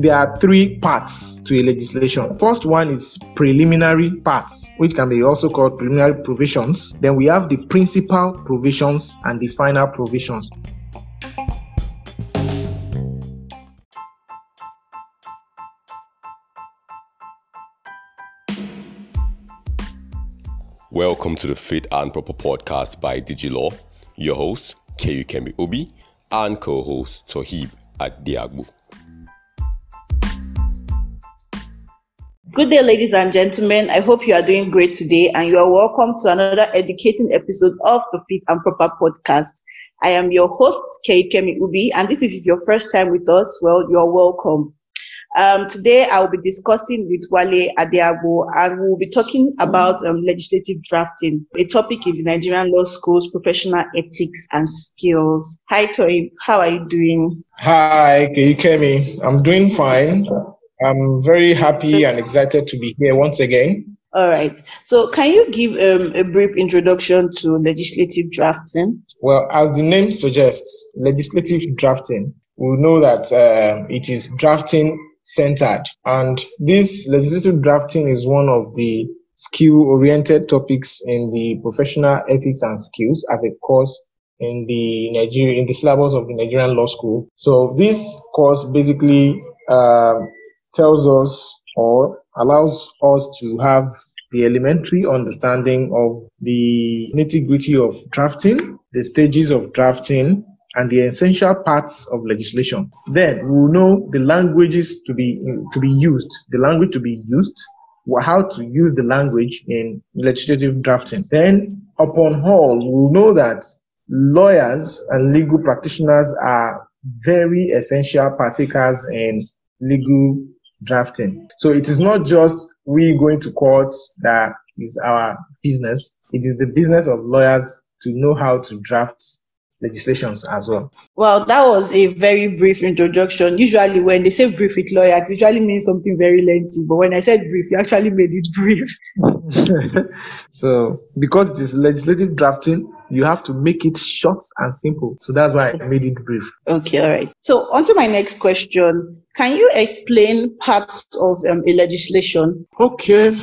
there are three parts to a legislation. First one is preliminary parts, which can be also called preliminary provisions. Then we have the principal provisions and the final provisions. Welcome to the Fit and Proper podcast by DigiLaw. Your host, KU Kemi Obi, and co-host Tohib at Diagbo. Good day, ladies and gentlemen. I hope you are doing great today and you are welcome to another educating episode of the Fit and Proper podcast. I am your host, Kei Kemi Ubi, and this is your first time with us. Well, you're welcome. Um, today, I will be discussing with Wale Adeabo, and we will be talking about um, legislative drafting, a topic in the Nigerian law schools, professional ethics and skills. Hi, Toy. How are you doing? Hi, Kemi. I'm doing fine. I'm very happy and excited to be here once again. All right. So, can you give um, a brief introduction to legislative drafting? Well, as the name suggests, legislative drafting, we know that uh, it is drafting centered. And this legislative drafting is one of the skill oriented topics in the professional ethics and skills as a course in the Nigeria in the syllabus of the Nigerian law school. So this course basically uh, tells us or allows us to have the elementary understanding of the nitty gritty of drafting, the stages of drafting, and the essential parts of legislation. Then we will know the languages to be to be used, the language to be used, how to use the language in legislative drafting. Then, upon all, we will know that lawyers and legal practitioners are very essential partakers in legal drafting. So it is not just we going to court that is our business. It is the business of lawyers to know how to draft legislations as well. Well, that was a very brief introduction. Usually, when they say brief with lawyers, it usually means something very lengthy. But when I said brief, you actually made it brief. so, because it is legislative drafting, you have to make it short and simple. So that's why I made it brief. Okay, all right. So, on to my next question. Can you explain parts of um, a legislation? Okay.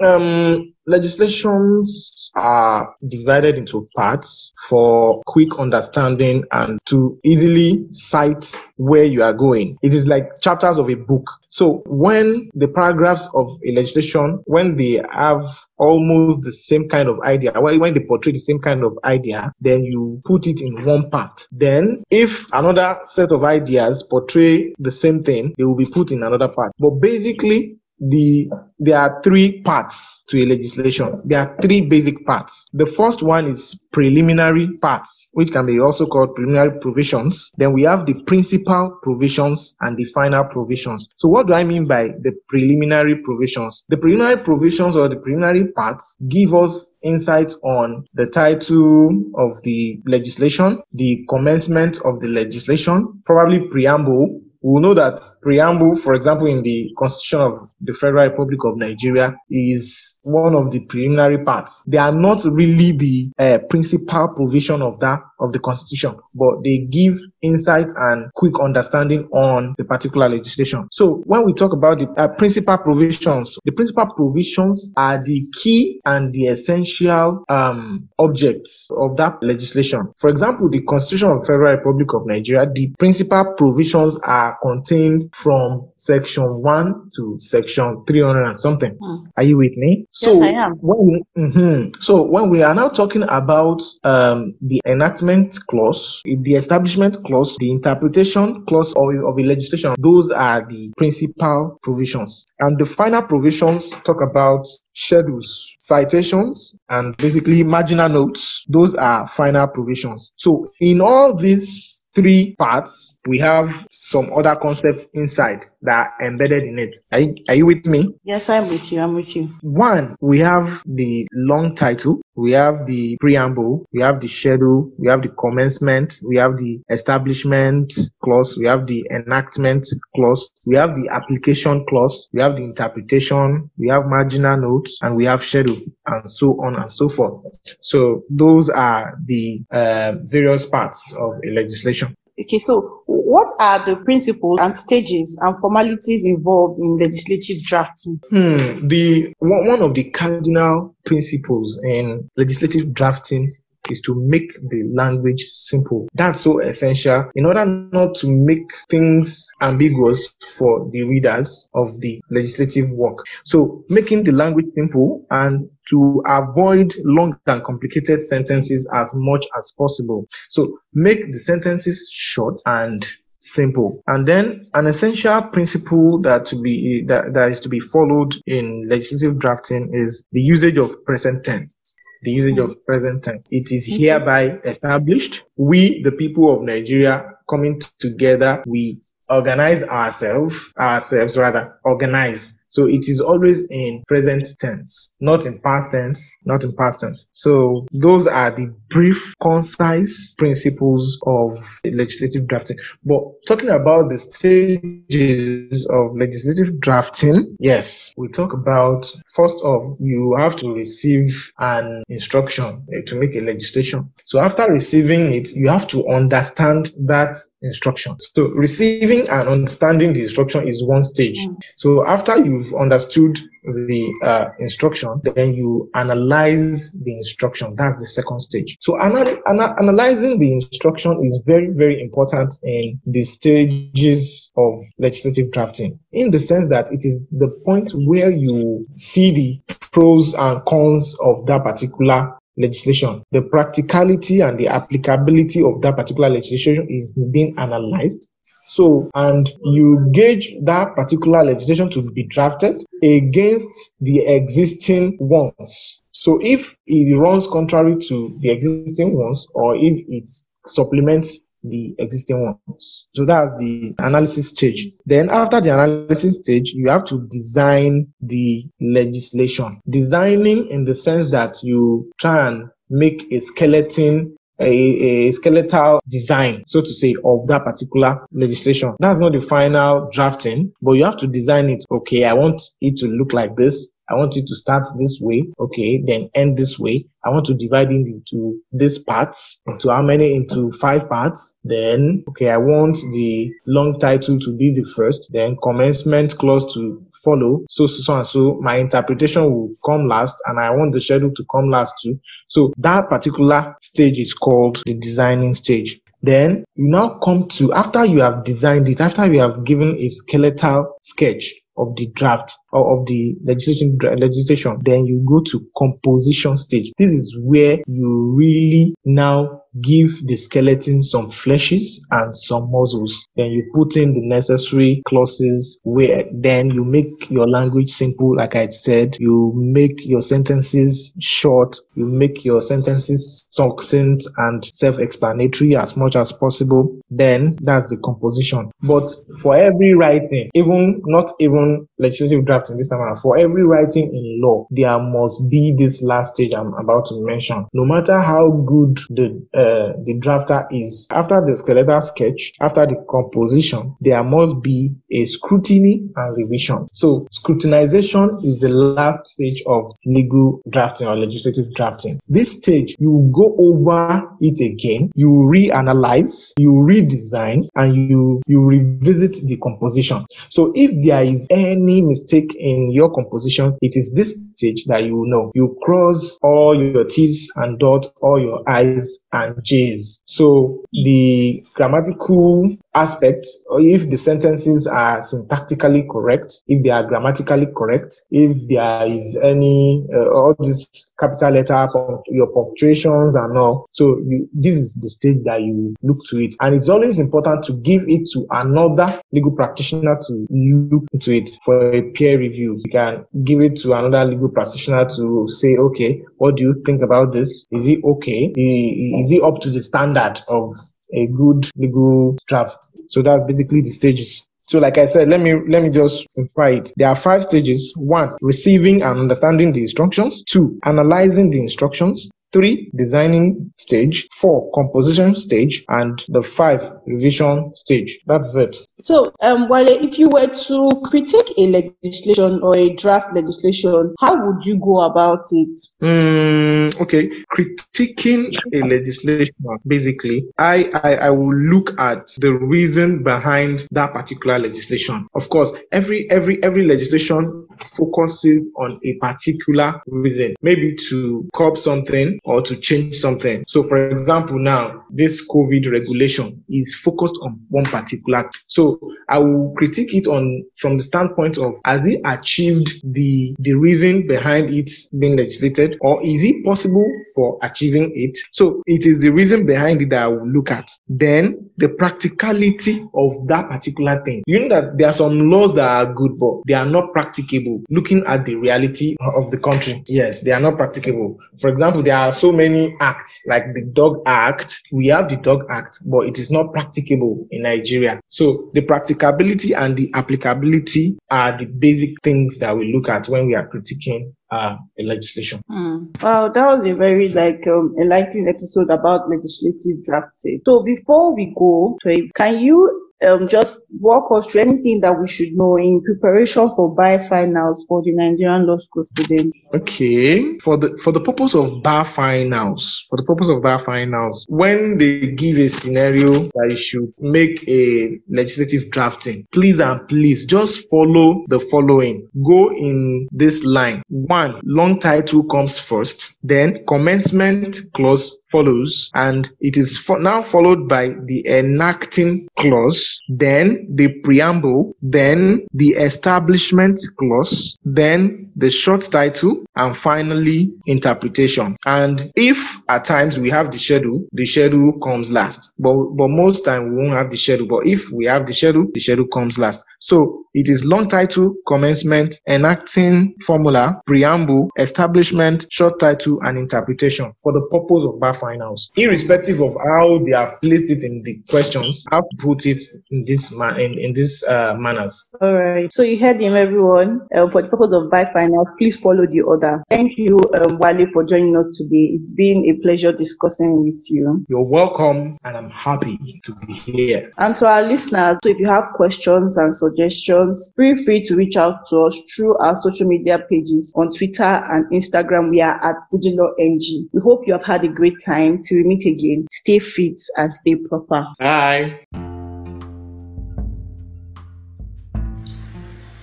Um, legislations are divided into parts for quick understanding and to easily cite where you are going. It is like chapters of a book. So when the paragraphs of a legislation, when they have almost the same kind of idea, when they portray the same kind of idea, then you put it in one part. Then if another set of ideas portray the same thing, they will be put in another part. But basically, the there are three parts to a legislation. There are three basic parts. The first one is preliminary parts, which can be also called preliminary provisions. Then we have the principal provisions and the final provisions. So what do I mean by the preliminary provisions? The preliminary provisions or the preliminary parts give us insight on the title of the legislation, the commencement of the legislation, probably preamble, we know that preamble, for example, in the Constitution of the Federal Republic of Nigeria is one of the preliminary parts. They are not really the uh, principal provision of that of the Constitution, but they give insight and quick understanding on the particular legislation. So when we talk about the uh, principal provisions, the principal provisions are the key and the essential um, objects of that legislation. For example, the Constitution of the Federal Republic of Nigeria, the principal provisions are contained from section 1 to section 300 and something. Mm. Are you with me? So yes, I am. When we, mm-hmm. So when we are now talking about um, the enactment clause, the establishment clause, the interpretation clause of, of a legislation, those are the principal provisions. And the final provisions talk about schedules, citations, and basically marginal notes. Those are final provisions. So in all these three parts, we have some other concepts inside that are embedded in it. Are you, are you with me? Yes, I'm with you. I'm with you. One, we have the long title, we have the preamble, we have the schedule, we have the commencement, we have the establishment clause, we have the enactment clause, we have the application clause, we have the interpretation, we have marginal and we have schedule, and so on and so forth. So those are the uh, various parts of a legislation. Okay, so what are the principles and stages and formalities involved in legislative drafting? Hmm, the one of the cardinal principles in legislative drafting is to make the language simple. That's so essential in order not to make things ambiguous for the readers of the legislative work. So making the language simple and to avoid long and complicated sentences as much as possible. So make the sentences short and simple. And then an essential principle that to be that, that is to be followed in legislative drafting is the usage of present tense the usage of present tense. It is mm-hmm. hereby established. We, the people of Nigeria, coming together, we organize ourselves, ourselves rather, organize so it is always in present tense, not in past tense, not in past tense. So those are the brief, concise principles of legislative drafting. But talking about the stages of legislative drafting, yes, we talk about first of you have to receive an instruction eh, to make a legislation. So after receiving it, you have to understand that instruction. So receiving and understanding the instruction is one stage. Mm. So after you you've understood the uh, instruction, then you analyze the instruction. That's the second stage. So anal- anal- analyzing the instruction is very, very important in the stages of legislative drafting, in the sense that it is the point where you see the pros and cons of that particular legislation. The practicality and the applicability of that particular legislation is being analyzed. So, and you gauge that particular legislation to be drafted against the existing ones. So, if it runs contrary to the existing ones, or if it supplements the existing ones. So that's the analysis stage. Then after the analysis stage, you have to design the legislation. Designing in the sense that you try and make a skeleton a, a, skeletal design, so to say, of that particular legislation. That's not the final drafting, but you have to design it. Okay, I want it to look like this. I want it to start this way, okay, then end this way. I want to divide it into these parts, into how many? Into five parts. Then, okay, I want the long title to be the first, then commencement clause to follow. So, so, so, and so my interpretation will come last, and I want the schedule to come last too. So that particular stage is called the designing stage. Then you now come to after you have designed it, after you have given a skeletal sketch of the draft or of the legislation legislation, then you go to composition stage. This is where you really now give the skeleton some fleshes and some muscles. Then you put in the necessary clauses where then you make your language simple. Like I said, you make your sentences short, you make your sentences succinct and self-explanatory as much as possible. Then that's the composition. But for every writing, even not even legislative drafting this time around, for every writing in law, there must be this last stage I'm about to mention. No matter how good the uh, the drafter is after the skeletal sketch, after the composition, there must be a scrutiny and revision. So scrutinization is the last stage of legal drafting or legislative drafting. This stage, you go over it again, you reanalyze, you redesign, and you you revisit the composition. So if there is any mistake in your composition, it is this that you know. You cross all your T's and dot all your I's and J's. So the grammatical aspect, if the sentences are syntactically correct, if they are grammatically correct, if there is any uh, all this capital letter, your punctuations and all. So you, this is the stage that you look to it, and it's always important to give it to another legal practitioner to look into it for a peer review. You can give it to another legal practitioner to say, okay, what do you think about this? Is it okay? Is it up to the standard of a good legal draft. So that's basically the stages. So like I said, let me let me just simplify it. There are five stages. One, receiving and understanding the instructions. Two, analyzing the instructions. Three, designing stage, four, composition stage, and the five, revision stage. That's it. So, um, Wale, if you were to critique a legislation or a draft legislation, how would you go about it? Mm, okay, critiquing a legislation, basically, I, I I will look at the reason behind that particular legislation. Of course, every every every legislation focuses on a particular reason, maybe to curb something or to change something. So, for example, now this COVID regulation is focused on one particular. So, I will critique it on from the standpoint of has it achieved the the reason behind it being legislated, or is it possible for achieving it? So, it is the reason behind it that I will look at. Then the practicality of that particular thing. You know that there are some laws that are good, but they are not practicable. Looking at the reality of the country, yes, they are not practicable. For example, there are so many acts like the Dog Act. We have the Dog Act, but it is not practicable in Nigeria. So the practicability and the applicability are the basic things that we look at when we are critiquing uh, a legislation. Mm. Wow, that was a very like um, enlightening episode about legislative drafting. So before we go, can you um, just walk us through anything that we should know in preparation for bar finals for the Nigerian law school students. Okay, for the for the purpose of bar finals, for the purpose of bar finals, when they give a scenario that you should make a legislative drafting, please and please just follow the following. Go in this line. One, long title comes first, then commencement clause follows, and it is fo- now followed by the enacting clause, then the preamble, then the establishment clause, then the short title, and finally interpretation. And if at times we have the schedule, the schedule comes last. But but most time we won't have the schedule. But if we have the schedule, the schedule comes last. So it is long title, commencement, enacting formula, preamble, establishment, short title, and interpretation for the purpose of bar finals. Irrespective of how they have placed it in the questions, to put it in this ma- in, in this uh, manners. All right. So you heard him, everyone. Uh, for the purpose of bar finals, please follow the order. Thank you, um, Wale, for joining us today. It's been a pleasure discussing with you. You're welcome, and I'm happy to be here. And to our listeners, so if you have questions and suggestions, feel free to reach out to us through our social media pages on Twitter and Instagram. We are at DigiLawNG. We hope you have had a great time. Till we meet again, stay fit and stay proper. Bye.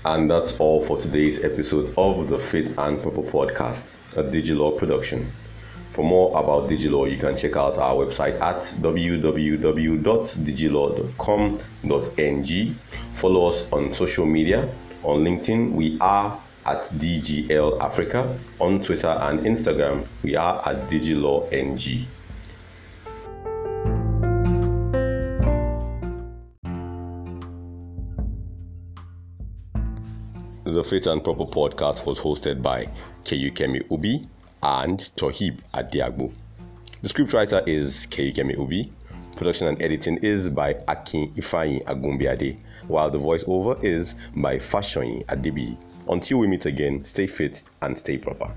And that's all for today's episode of the Fit and Proper podcast, a Digilaw production. For more about Digilaw, you can check out our website at www.digilaw.com.ng. Follow us on social media. On LinkedIn, we are at DGL Africa. On Twitter and Instagram, we are at DigiLawNG. The Fit and Proper podcast was hosted by Keyukemi Ubi and Tohib Adiagbo. The scriptwriter is Keyukemi Ubi. Production and editing is by Akin Ifeanyi Agumbiade, while the voiceover is by Fashoyin Adibi. Until we meet again, stay fit and stay proper.